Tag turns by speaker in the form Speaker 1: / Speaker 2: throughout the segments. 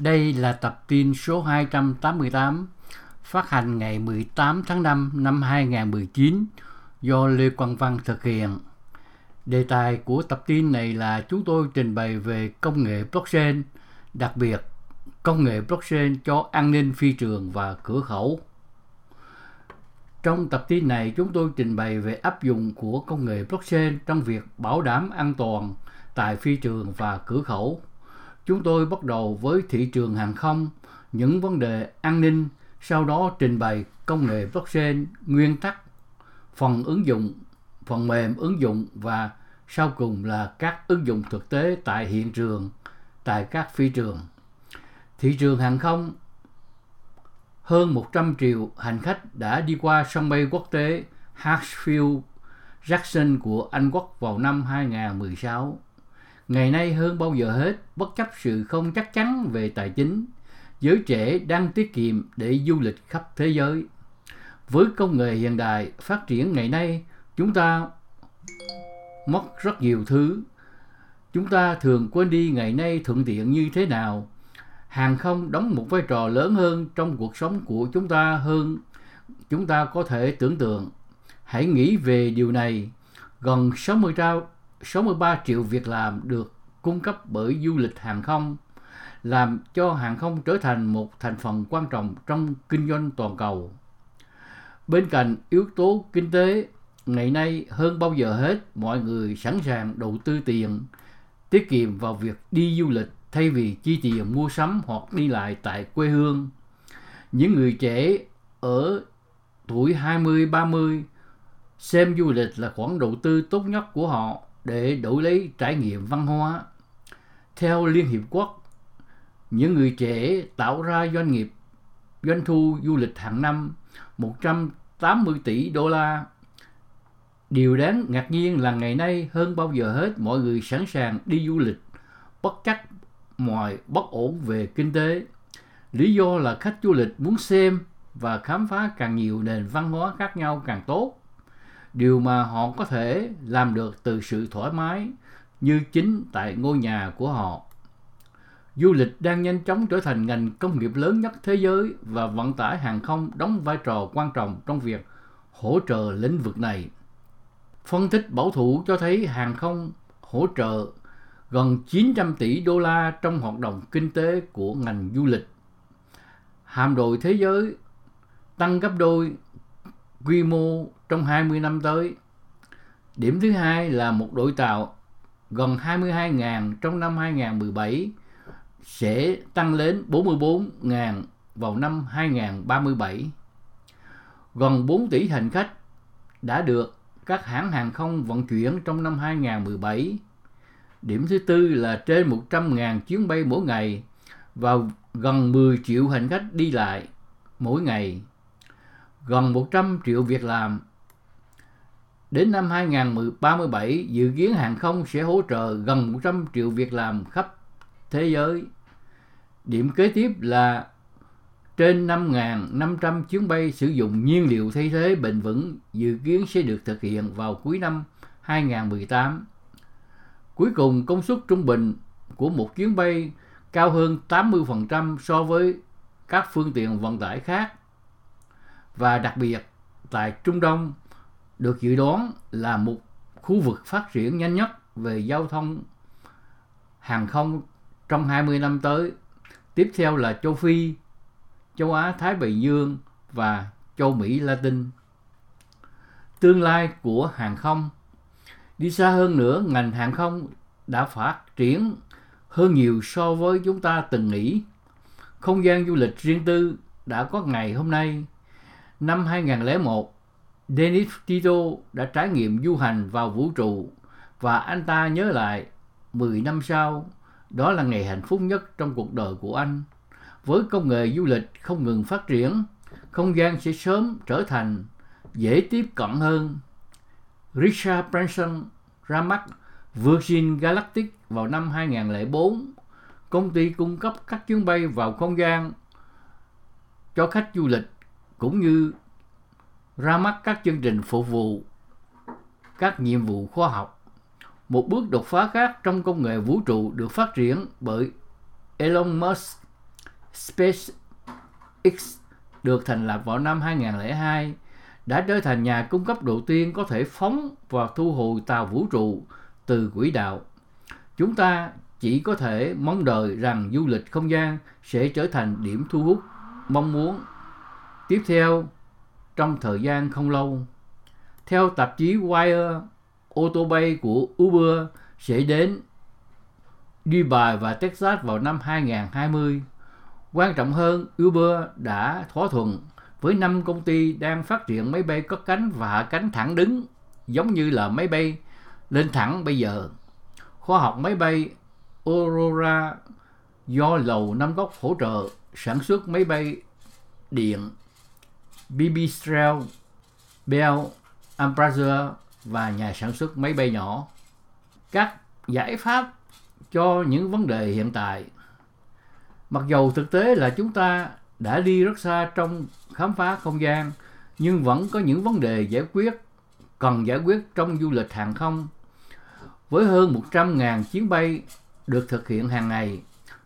Speaker 1: Đây là tập tin số 288 phát hành ngày 18 tháng 5 năm 2019 do Lê Quang Văn thực hiện. Đề tài của tập tin này là chúng tôi trình bày về công nghệ blockchain, đặc biệt công nghệ blockchain cho an ninh phi trường và cửa khẩu. Trong tập tin này, chúng tôi trình bày về áp dụng của công nghệ blockchain trong việc bảo đảm an toàn tại phi trường và cửa khẩu. Chúng tôi bắt đầu với thị trường hàng không, những vấn đề an ninh, sau đó trình bày công nghệ blockchain, nguyên tắc, phần ứng dụng, phần mềm ứng dụng và sau cùng là các ứng dụng thực tế tại hiện trường, tại các phi trường. Thị trường hàng không hơn 100 triệu hành khách đã đi qua sân bay quốc tế Hartsfield Jackson của Anh Quốc vào năm 2016. Ngày nay hơn bao giờ hết, bất chấp sự không chắc chắn về tài chính, giới trẻ đang tiết kiệm để du lịch khắp thế giới. Với công nghệ hiện đại phát triển ngày nay, chúng ta mất rất nhiều thứ. Chúng ta thường quên đi ngày nay thuận tiện như thế nào. Hàng không đóng một vai trò lớn hơn trong cuộc sống của chúng ta hơn chúng ta có thể tưởng tượng. Hãy nghĩ về điều này. Gần 60 trao 63 triệu việc làm được cung cấp bởi du lịch hàng không, làm cho hàng không trở thành một thành phần quan trọng trong kinh doanh toàn cầu. Bên cạnh yếu tố kinh tế, ngày nay hơn bao giờ hết mọi người sẵn sàng đầu tư tiền, tiết kiệm vào việc đi du lịch thay vì chi tiền mua sắm hoặc đi lại tại quê hương. Những người trẻ ở tuổi 20-30 xem du lịch là khoản đầu tư tốt nhất của họ để đổi lấy trải nghiệm văn hóa. Theo Liên Hiệp Quốc, những người trẻ tạo ra doanh nghiệp doanh thu du lịch hàng năm 180 tỷ đô la. Điều đáng ngạc nhiên là ngày nay hơn bao giờ hết mọi người sẵn sàng đi du lịch bất chấp mọi bất ổn về kinh tế. Lý do là khách du lịch muốn xem và khám phá càng nhiều nền văn hóa khác nhau càng tốt điều mà họ có thể làm được từ sự thoải mái như chính tại ngôi nhà của họ. Du lịch đang nhanh chóng trở thành ngành công nghiệp lớn nhất thế giới và vận tải hàng không đóng vai trò quan trọng trong việc hỗ trợ lĩnh vực này. Phân tích bảo thủ cho thấy hàng không hỗ trợ gần 900 tỷ đô la trong hoạt động kinh tế của ngành du lịch. Hàm đội thế giới tăng gấp đôi quy mô trong 20 năm tới. Điểm thứ hai là một đội tàu gần 22.000 trong năm 2017 sẽ tăng lên 44.000 vào năm 2037. Gần 4 tỷ hành khách đã được các hãng hàng không vận chuyển trong năm 2017. Điểm thứ tư là trên 100.000 chuyến bay mỗi ngày và gần 10 triệu hành khách đi lại mỗi ngày gần 100 triệu việc làm. Đến năm 2037, dự kiến hàng không sẽ hỗ trợ gần 100 triệu việc làm khắp thế giới. Điểm kế tiếp là trên 5.500 chuyến bay sử dụng nhiên liệu thay thế bền vững dự kiến sẽ được thực hiện vào cuối năm 2018. Cuối cùng, công suất trung bình của một chuyến bay cao hơn 80% so với các phương tiện vận tải khác và đặc biệt tại Trung Đông được dự đoán là một khu vực phát triển nhanh nhất về giao thông hàng không trong 20 năm tới. Tiếp theo là châu Phi, châu Á Thái Bình Dương và châu Mỹ Latin. Tương lai của hàng không Đi xa hơn nữa, ngành hàng không đã phát triển hơn nhiều so với chúng ta từng nghĩ. Không gian du lịch riêng tư đã có ngày hôm nay Năm 2001, Denis Tito đã trải nghiệm du hành vào vũ trụ và anh ta nhớ lại 10 năm sau, đó là ngày hạnh phúc nhất trong cuộc đời của anh. Với công nghệ du lịch không ngừng phát triển, không gian sẽ sớm trở thành dễ tiếp cận hơn. Richard Branson ra mắt Virgin Galactic vào năm 2004, công ty cung cấp các chuyến bay vào không gian cho khách du lịch cũng như ra mắt các chương trình phục vụ các nhiệm vụ khoa học. Một bước đột phá khác trong công nghệ vũ trụ được phát triển bởi Elon Musk SpaceX được thành lập vào năm 2002 đã trở thành nhà cung cấp đầu tiên có thể phóng và thu hồi tàu vũ trụ từ quỹ đạo. Chúng ta chỉ có thể mong đợi rằng du lịch không gian sẽ trở thành điểm thu hút mong muốn tiếp theo trong thời gian không lâu. Theo tạp chí Wire, ô tô bay của Uber sẽ đến Dubai và Texas vào năm 2020. Quan trọng hơn, Uber đã thỏa thuận với năm công ty đang phát triển máy bay cất cánh và hạ cánh thẳng đứng, giống như là máy bay lên thẳng bây giờ. Khoa học máy bay Aurora do lầu năm góc hỗ trợ sản xuất máy bay điện Pipistrel, Bell, Embraer và nhà sản xuất máy bay nhỏ. Các giải pháp cho những vấn đề hiện tại. Mặc dầu thực tế là chúng ta đã đi rất xa trong khám phá không gian, nhưng vẫn có những vấn đề giải quyết cần giải quyết trong du lịch hàng không. Với hơn 100.000 chuyến bay được thực hiện hàng ngày,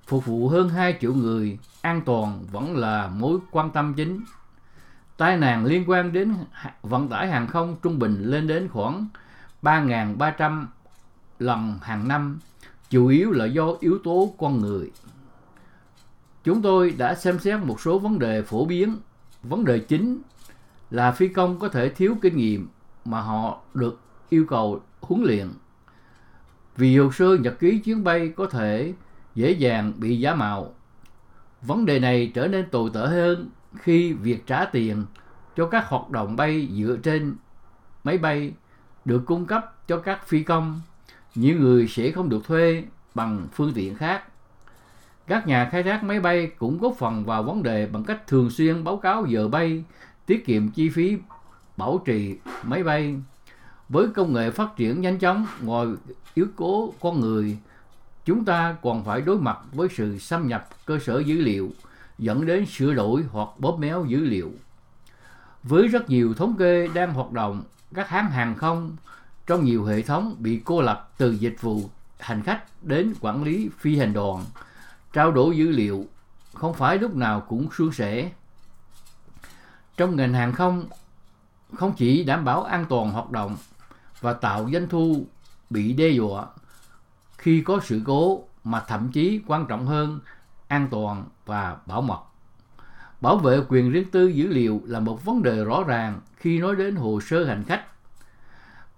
Speaker 1: phục vụ hơn 2 triệu người, an toàn vẫn là mối quan tâm chính. Tai nạn liên quan đến vận tải hàng không trung bình lên đến khoảng 3.300 lần hàng năm, chủ yếu là do yếu tố con người. Chúng tôi đã xem xét một số vấn đề phổ biến. Vấn đề chính là phi công có thể thiếu kinh nghiệm mà họ được yêu cầu huấn luyện. Vì hồ sơ nhật ký chuyến bay có thể dễ dàng bị giả mạo. Vấn đề này trở nên tồi tệ hơn khi việc trả tiền cho các hoạt động bay dựa trên máy bay được cung cấp cho các phi công, những người sẽ không được thuê bằng phương tiện khác. Các nhà khai thác máy bay cũng góp phần vào vấn đề bằng cách thường xuyên báo cáo giờ bay, tiết kiệm chi phí bảo trì máy bay. Với công nghệ phát triển nhanh chóng, ngoài yếu tố con người, chúng ta còn phải đối mặt với sự xâm nhập cơ sở dữ liệu dẫn đến sửa đổi hoặc bóp méo dữ liệu. Với rất nhiều thống kê đang hoạt động, các hãng hàng không trong nhiều hệ thống bị cô lập từ dịch vụ hành khách đến quản lý phi hành đoàn, trao đổi dữ liệu không phải lúc nào cũng suôn sẻ. Trong ngành hàng không, không chỉ đảm bảo an toàn hoạt động và tạo doanh thu bị đe dọa khi có sự cố mà thậm chí quan trọng hơn an toàn và bảo mật. Bảo vệ quyền riêng tư dữ liệu là một vấn đề rõ ràng khi nói đến hồ sơ hành khách,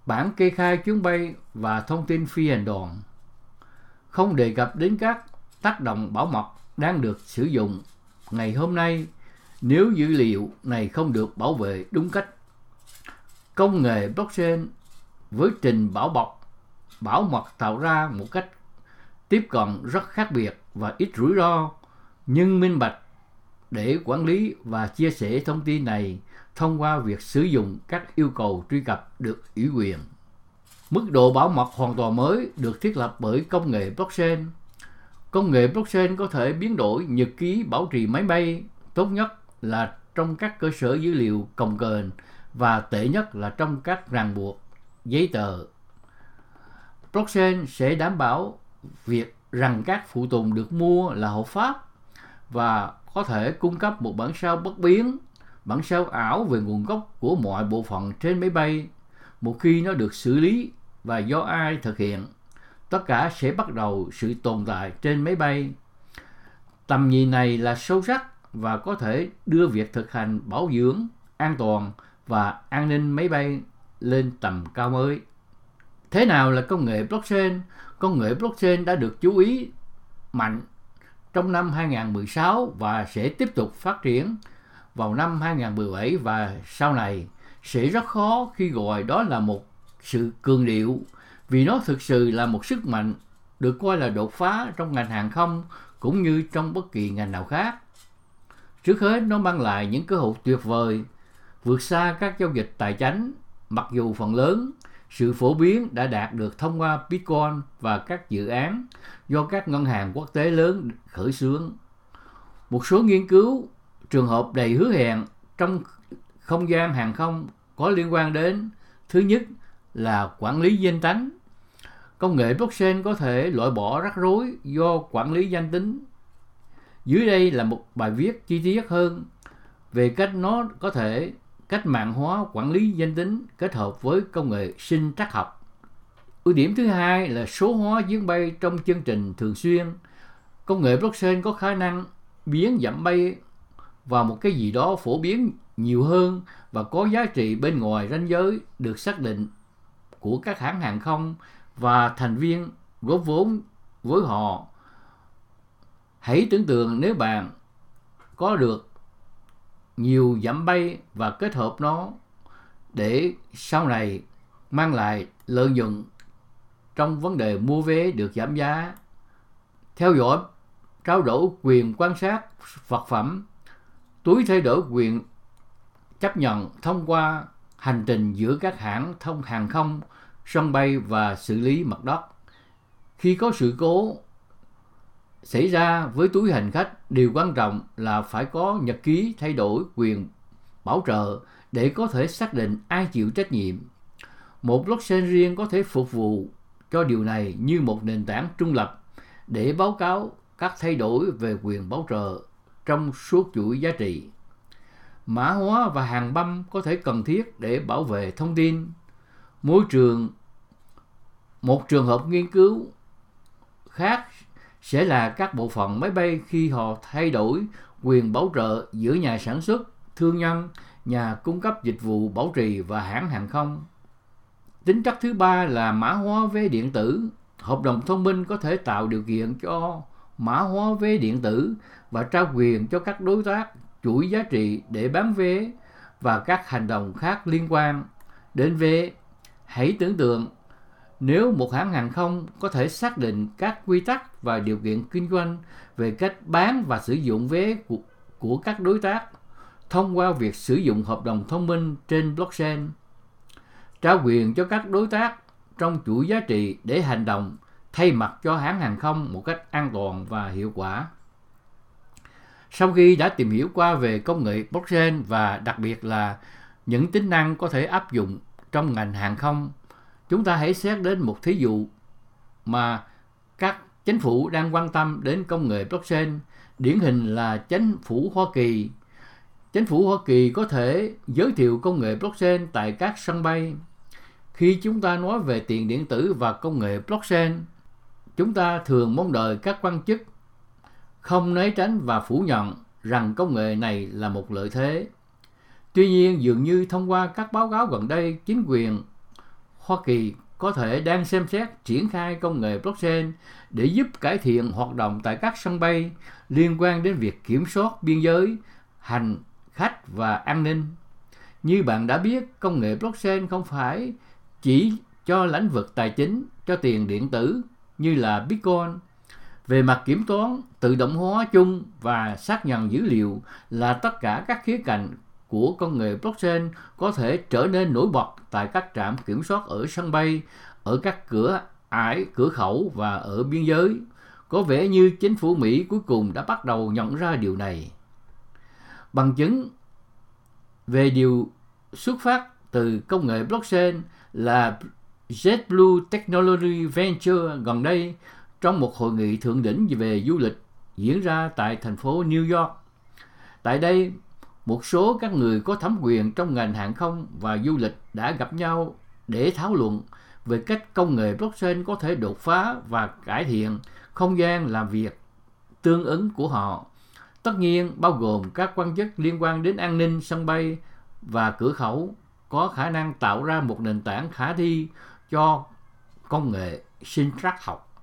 Speaker 1: bản kê khai chuyến bay và thông tin phi hành đoàn. Không đề cập đến các tác động bảo mật đang được sử dụng ngày hôm nay nếu dữ liệu này không được bảo vệ đúng cách. Công nghệ blockchain với trình bảo bọc bảo mật tạo ra một cách tiếp cận rất khác biệt và ít rủi ro nhưng minh bạch để quản lý và chia sẻ thông tin này thông qua việc sử dụng các yêu cầu truy cập được ủy quyền. Mức độ bảo mật hoàn toàn mới được thiết lập bởi công nghệ blockchain. Công nghệ blockchain có thể biến đổi nhật ký bảo trì máy bay, tốt nhất là trong các cơ sở dữ liệu cồng kềnh và tệ nhất là trong các ràng buộc giấy tờ. Blockchain sẽ đảm bảo việc rằng các phụ tùng được mua là hợp pháp và có thể cung cấp một bản sao bất biến, bản sao ảo về nguồn gốc của mọi bộ phận trên máy bay một khi nó được xử lý và do ai thực hiện. Tất cả sẽ bắt đầu sự tồn tại trên máy bay. Tầm nhìn này là sâu sắc và có thể đưa việc thực hành bảo dưỡng, an toàn và an ninh máy bay lên tầm cao mới. Thế nào là công nghệ blockchain? Công nghệ blockchain đã được chú ý mạnh trong năm 2016 và sẽ tiếp tục phát triển vào năm 2017 và sau này sẽ rất khó khi gọi đó là một sự cường điệu vì nó thực sự là một sức mạnh được coi là đột phá trong ngành hàng không cũng như trong bất kỳ ngành nào khác. Trước hết, nó mang lại những cơ hội tuyệt vời vượt xa các giao dịch tài chính, mặc dù phần lớn sự phổ biến đã đạt được thông qua Bitcoin và các dự án do các ngân hàng quốc tế lớn khởi xướng. Một số nghiên cứu, trường hợp đầy hứa hẹn trong không gian hàng không có liên quan đến, thứ nhất là quản lý danh tánh. Công nghệ blockchain có thể loại bỏ rắc rối do quản lý danh tính. Dưới đây là một bài viết chi tiết hơn về cách nó có thể cách mạng hóa quản lý danh tính kết hợp với công nghệ sinh trắc học. Ưu điểm thứ hai là số hóa chuyến bay trong chương trình thường xuyên. Công nghệ blockchain có khả năng biến giảm bay vào một cái gì đó phổ biến nhiều hơn và có giá trị bên ngoài ranh giới, được xác định của các hãng hàng không và thành viên góp vốn với họ. Hãy tưởng tượng nếu bạn có được nhiều giảm bay và kết hợp nó để sau này mang lại lợi nhuận trong vấn đề mua vé được giảm giá, theo dõi trao đổi quyền quan sát vật phẩm, túi thay đổi quyền chấp nhận thông qua hành trình giữa các hãng thông hàng không, sân bay và xử lý mặt đất. Khi có sự cố xảy ra với túi hành khách, điều quan trọng là phải có nhật ký thay đổi quyền bảo trợ để có thể xác định ai chịu trách nhiệm. Một blockchain riêng có thể phục vụ cho điều này như một nền tảng trung lập để báo cáo các thay đổi về quyền bảo trợ trong suốt chuỗi giá trị. Mã hóa và hàng băm có thể cần thiết để bảo vệ thông tin. Môi trường một trường hợp nghiên cứu khác sẽ là các bộ phận máy bay khi họ thay đổi quyền bảo trợ giữa nhà sản xuất, thương nhân, nhà cung cấp dịch vụ bảo trì và hãng hàng không. Tính chất thứ ba là mã hóa vé điện tử. Hợp đồng thông minh có thể tạo điều kiện cho mã hóa vé điện tử và trao quyền cho các đối tác chuỗi giá trị để bán vé và các hành động khác liên quan đến vé. Hãy tưởng tượng nếu một hãng hàng không có thể xác định các quy tắc và điều kiện kinh doanh về cách bán và sử dụng vé của, của các đối tác thông qua việc sử dụng hợp đồng thông minh trên blockchain, trao quyền cho các đối tác trong chuỗi giá trị để hành động thay mặt cho hãng hàng không một cách an toàn và hiệu quả. Sau khi đã tìm hiểu qua về công nghệ blockchain và đặc biệt là những tính năng có thể áp dụng trong ngành hàng không Chúng ta hãy xét đến một thí dụ mà các chính phủ đang quan tâm đến công nghệ blockchain, điển hình là chính phủ Hoa Kỳ. Chính phủ Hoa Kỳ có thể giới thiệu công nghệ blockchain tại các sân bay. Khi chúng ta nói về tiền điện tử và công nghệ blockchain, chúng ta thường mong đợi các quan chức không né tránh và phủ nhận rằng công nghệ này là một lợi thế. Tuy nhiên, dường như thông qua các báo cáo gần đây, chính quyền Hoa Kỳ có thể đang xem xét triển khai công nghệ blockchain để giúp cải thiện hoạt động tại các sân bay liên quan đến việc kiểm soát biên giới, hành khách và an ninh. Như bạn đã biết, công nghệ blockchain không phải chỉ cho lĩnh vực tài chính, cho tiền điện tử như là Bitcoin. Về mặt kiểm toán, tự động hóa chung và xác nhận dữ liệu là tất cả các khía cạnh của công nghệ blockchain có thể trở nên nổi bật tại các trạm kiểm soát ở sân bay, ở các cửa ải, cửa khẩu và ở biên giới. Có vẻ như chính phủ Mỹ cuối cùng đã bắt đầu nhận ra điều này. Bằng chứng về điều xuất phát từ công nghệ blockchain là JetBlue Technology Venture gần đây trong một hội nghị thượng đỉnh về du lịch diễn ra tại thành phố New York. Tại đây, một số các người có thẩm quyền trong ngành hàng không và du lịch đã gặp nhau để thảo luận về cách công nghệ blockchain có thể đột phá và cải thiện không gian làm việc tương ứng của họ. Tất nhiên, bao gồm các quan chức liên quan đến an ninh sân bay và cửa khẩu có khả năng tạo ra một nền tảng khả thi cho công nghệ sinh trắc học.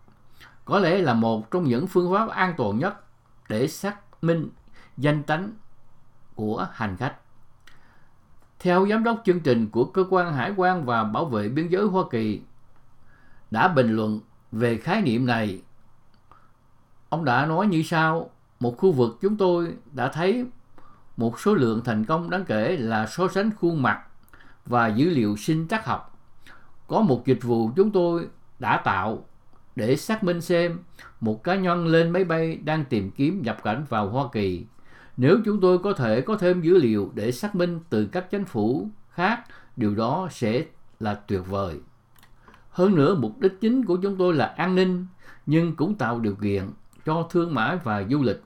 Speaker 1: Có lẽ là một trong những phương pháp an toàn nhất để xác minh danh tánh của hành khách. Theo giám đốc chương trình của cơ quan hải quan và bảo vệ biên giới Hoa Kỳ đã bình luận về khái niệm này. Ông đã nói như sau, một khu vực chúng tôi đã thấy một số lượng thành công đáng kể là so sánh khuôn mặt và dữ liệu sinh trắc học. Có một dịch vụ chúng tôi đã tạo để xác minh xem một cá nhân lên máy bay đang tìm kiếm nhập cảnh vào Hoa Kỳ nếu chúng tôi có thể có thêm dữ liệu để xác minh từ các chính phủ khác, điều đó sẽ là tuyệt vời. Hơn nữa, mục đích chính của chúng tôi là an ninh, nhưng cũng tạo điều kiện cho thương mại và du lịch.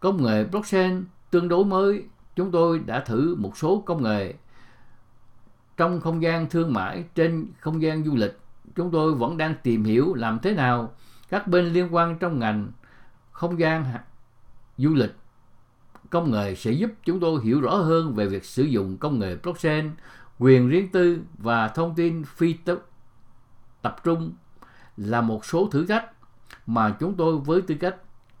Speaker 1: công nghệ blockchain tương đối mới. Chúng tôi đã thử một số công nghệ trong không gian thương mại trên không gian du lịch. Chúng tôi vẫn đang tìm hiểu làm thế nào các bên liên quan trong ngành không gian du lịch công nghệ sẽ giúp chúng tôi hiểu rõ hơn về việc sử dụng công nghệ blockchain, quyền riêng tư và thông tin phi tập, tập trung là một số thử thách mà chúng tôi với tư cách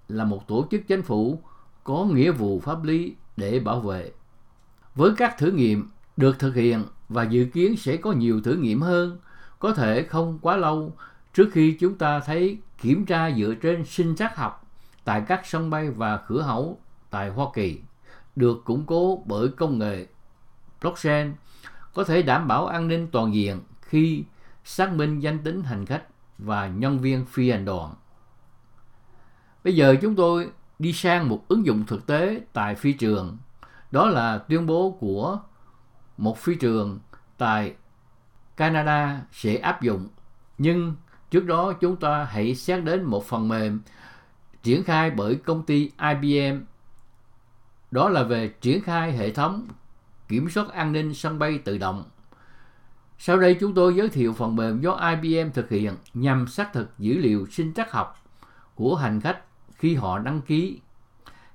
Speaker 1: là một tổ chức chính phủ có nghĩa vụ pháp lý để bảo vệ. Với các thử nghiệm được thực hiện và dự kiến sẽ có nhiều thử nghiệm hơn, có thể không quá lâu trước khi chúng ta thấy kiểm tra dựa trên sinh trắc học tại các sân bay và cửa khẩu tại Hoa Kỳ, được củng cố bởi công nghệ blockchain, có thể đảm bảo an ninh toàn diện khi xác minh danh tính hành khách và nhân viên phi hành đoàn. Bây giờ chúng tôi đi sang một ứng dụng thực tế tại phi trường. Đó là tuyên bố của một phi trường tại Canada sẽ áp dụng. Nhưng trước đó chúng ta hãy xét đến một phần mềm triển khai bởi công ty IBM. Đó là về triển khai hệ thống kiểm soát an ninh sân bay tự động. Sau đây chúng tôi giới thiệu phần mềm do IBM thực hiện nhằm xác thực dữ liệu sinh trắc học của hành khách khi họ đăng ký.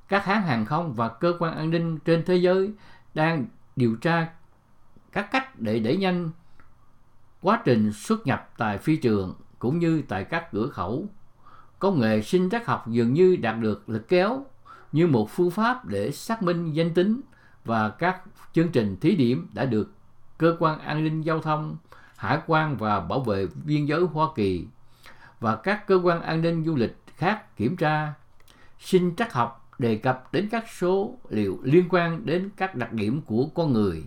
Speaker 1: Các hãng hàng không và cơ quan an ninh trên thế giới đang điều tra các cách để đẩy nhanh quá trình xuất nhập tại phi trường cũng như tại các cửa khẩu. Công nghệ sinh trắc học dường như đạt được lực kéo như một phương pháp để xác minh danh tính và các chương trình thí điểm đã được cơ quan an ninh giao thông, hải quan và bảo vệ biên giới Hoa Kỳ và các cơ quan an ninh du lịch khác kiểm tra. Sinh trắc học đề cập đến các số liệu liên quan đến các đặc điểm của con người,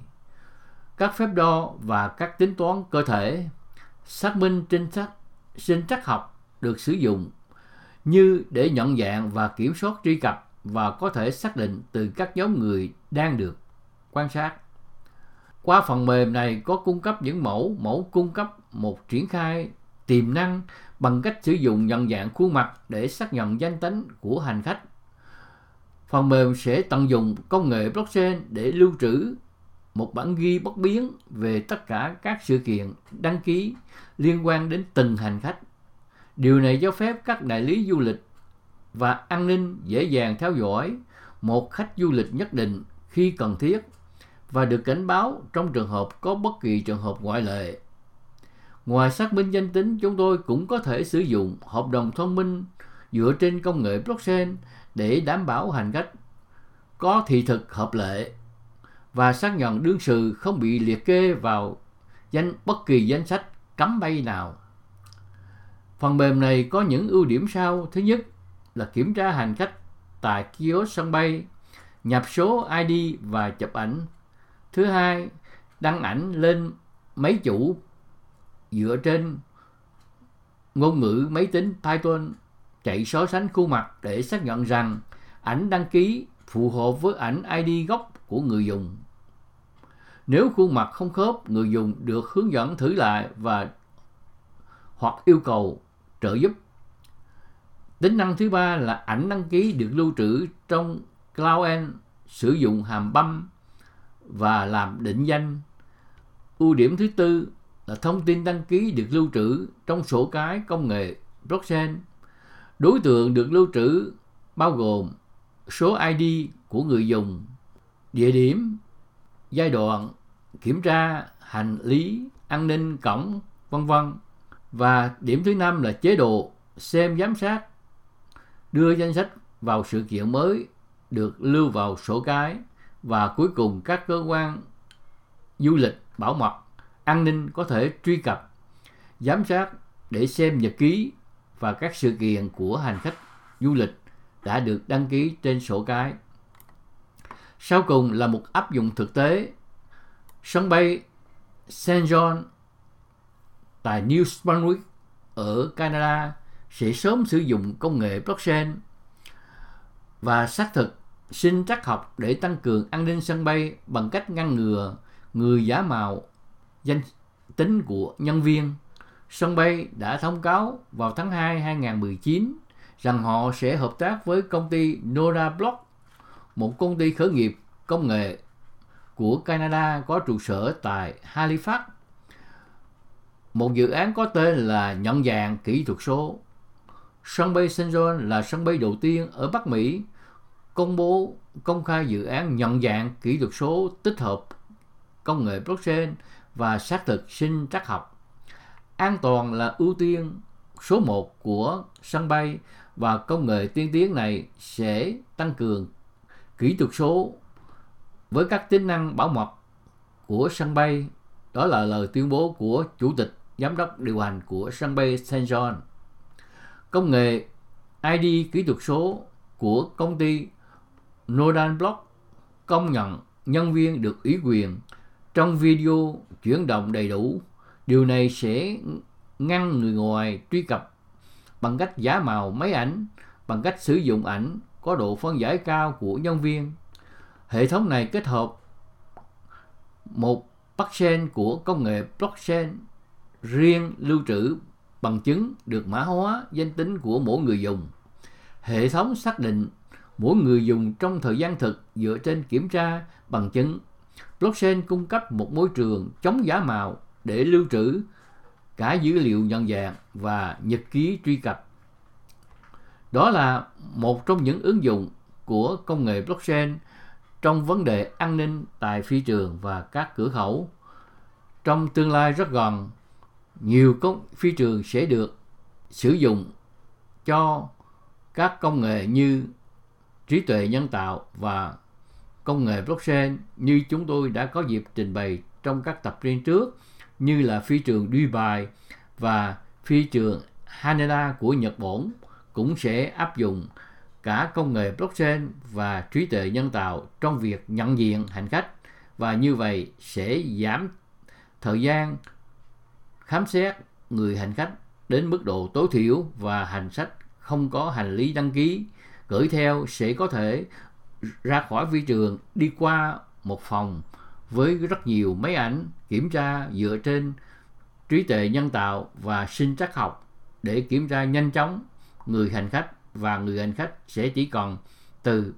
Speaker 1: các phép đo và các tính toán cơ thể. Xác minh trinh sách sinh trắc học được sử dụng như để nhận dạng và kiểm soát truy cập và có thể xác định từ các nhóm người đang được quan sát. Qua phần mềm này có cung cấp những mẫu, mẫu cung cấp một triển khai tiềm năng bằng cách sử dụng nhận dạng khuôn mặt để xác nhận danh tính của hành khách. Phần mềm sẽ tận dụng công nghệ blockchain để lưu trữ một bản ghi bất biến về tất cả các sự kiện đăng ký liên quan đến từng hành khách. Điều này cho phép các đại lý du lịch và an ninh dễ dàng theo dõi một khách du lịch nhất định khi cần thiết và được cảnh báo trong trường hợp có bất kỳ trường hợp ngoại lệ. Ngoài xác minh danh tính, chúng tôi cũng có thể sử dụng hợp đồng thông minh dựa trên công nghệ blockchain để đảm bảo hành khách có thị thực hợp lệ và xác nhận đương sự không bị liệt kê vào danh bất kỳ danh sách cấm bay nào. Phần mềm này có những ưu điểm sau. Thứ nhất là kiểm tra hành khách tại kiosk sân bay, nhập số ID và chụp ảnh. Thứ hai, đăng ảnh lên máy chủ dựa trên ngôn ngữ máy tính Python chạy so sánh khuôn mặt để xác nhận rằng ảnh đăng ký phù hợp với ảnh ID gốc của người dùng. Nếu khuôn mặt không khớp, người dùng được hướng dẫn thử lại và hoặc yêu cầu trợ giúp. Tính năng thứ ba là ảnh đăng ký được lưu trữ trong Cloud sử dụng hàm băm và làm định danh. Ưu điểm thứ tư là thông tin đăng ký được lưu trữ trong sổ cái công nghệ blockchain. Đối tượng được lưu trữ bao gồm số ID của người dùng, địa điểm, giai đoạn, kiểm tra, hành lý, an ninh cổng, vân vân. Và điểm thứ năm là chế độ xem giám sát, đưa danh sách vào sự kiện mới được lưu vào sổ cái và cuối cùng các cơ quan du lịch, bảo mật, an ninh có thể truy cập, giám sát để xem nhật ký và các sự kiện của hành khách du lịch đã được đăng ký trên sổ cái. Sau cùng là một áp dụng thực tế. Sân bay St. John tại New Brunswick ở Canada sẽ sớm sử dụng công nghệ blockchain và xác thực sinh trắc học để tăng cường an ninh sân bay bằng cách ngăn ngừa người giả mạo, danh tính của nhân viên. Sân bay đã thông cáo vào tháng 2 2019 rằng họ sẽ hợp tác với công ty Nora Block, một công ty khởi nghiệp công nghệ của Canada có trụ sở tại Halifax. Một dự án có tên là nhận dạng kỹ thuật số. Sân bay St. John là sân bay đầu tiên ở Bắc Mỹ công bố, công khai dự án nhận dạng kỹ thuật số tích hợp công nghệ blockchain và xác thực sinh trắc học. An toàn là ưu tiên số 1 của sân bay và công nghệ tiên tiến này sẽ tăng cường kỹ thuật số với các tính năng bảo mật của sân bay. Đó là lời tuyên bố của Chủ tịch, Giám đốc điều hành của sân bay St. John. Công nghệ ID kỹ thuật số của công ty Nordan Block công nhận nhân viên được ủy quyền trong video chuyển động đầy đủ. Điều này sẽ ngăn người ngoài truy cập bằng cách giả màu máy ảnh, bằng cách sử dụng ảnh có độ phân giải cao của nhân viên. Hệ thống này kết hợp một blockchain của công nghệ blockchain riêng lưu trữ bằng chứng được mã hóa danh tính của mỗi người dùng. Hệ thống xác định mỗi người dùng trong thời gian thực dựa trên kiểm tra bằng chứng. Blockchain cung cấp một môi trường chống giả mạo để lưu trữ cả dữ liệu nhận dạng và nhật ký truy cập. Đó là một trong những ứng dụng của công nghệ blockchain trong vấn đề an ninh tại phi trường và các cửa khẩu. Trong tương lai rất gần, nhiều công phi trường sẽ được sử dụng cho các công nghệ như trí tuệ nhân tạo và công nghệ blockchain như chúng tôi đã có dịp trình bày trong các tập riêng trước, như là phi trường Dubai và phi trường Haneda của Nhật Bản cũng sẽ áp dụng cả công nghệ blockchain và trí tuệ nhân tạo trong việc nhận diện hành khách và như vậy sẽ giảm thời gian khám xét người hành khách đến mức độ tối thiểu và hành khách không có hành lý đăng ký, gửi theo sẽ có thể ra khỏi phi trường, đi qua một phòng với rất nhiều máy ảnh, kiểm tra dựa trên trí tuệ nhân tạo và sinh trắc học để kiểm tra nhanh chóng, người hành khách và người hành khách sẽ chỉ còn từ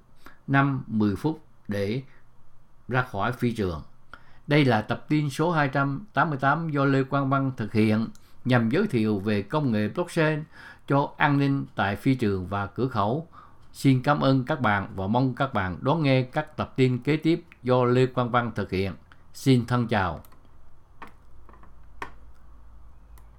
Speaker 1: 5-10 phút để ra khỏi phi trường. Đây là tập tin số 288 do Lê Quang Văn thực hiện, nhằm giới thiệu về công nghệ blockchain cho an ninh tại phi trường và cửa khẩu. Xin cảm ơn các bạn và mong các bạn đón nghe các tập tin kế tiếp do Lê Quang Văn thực hiện. Xin thân chào.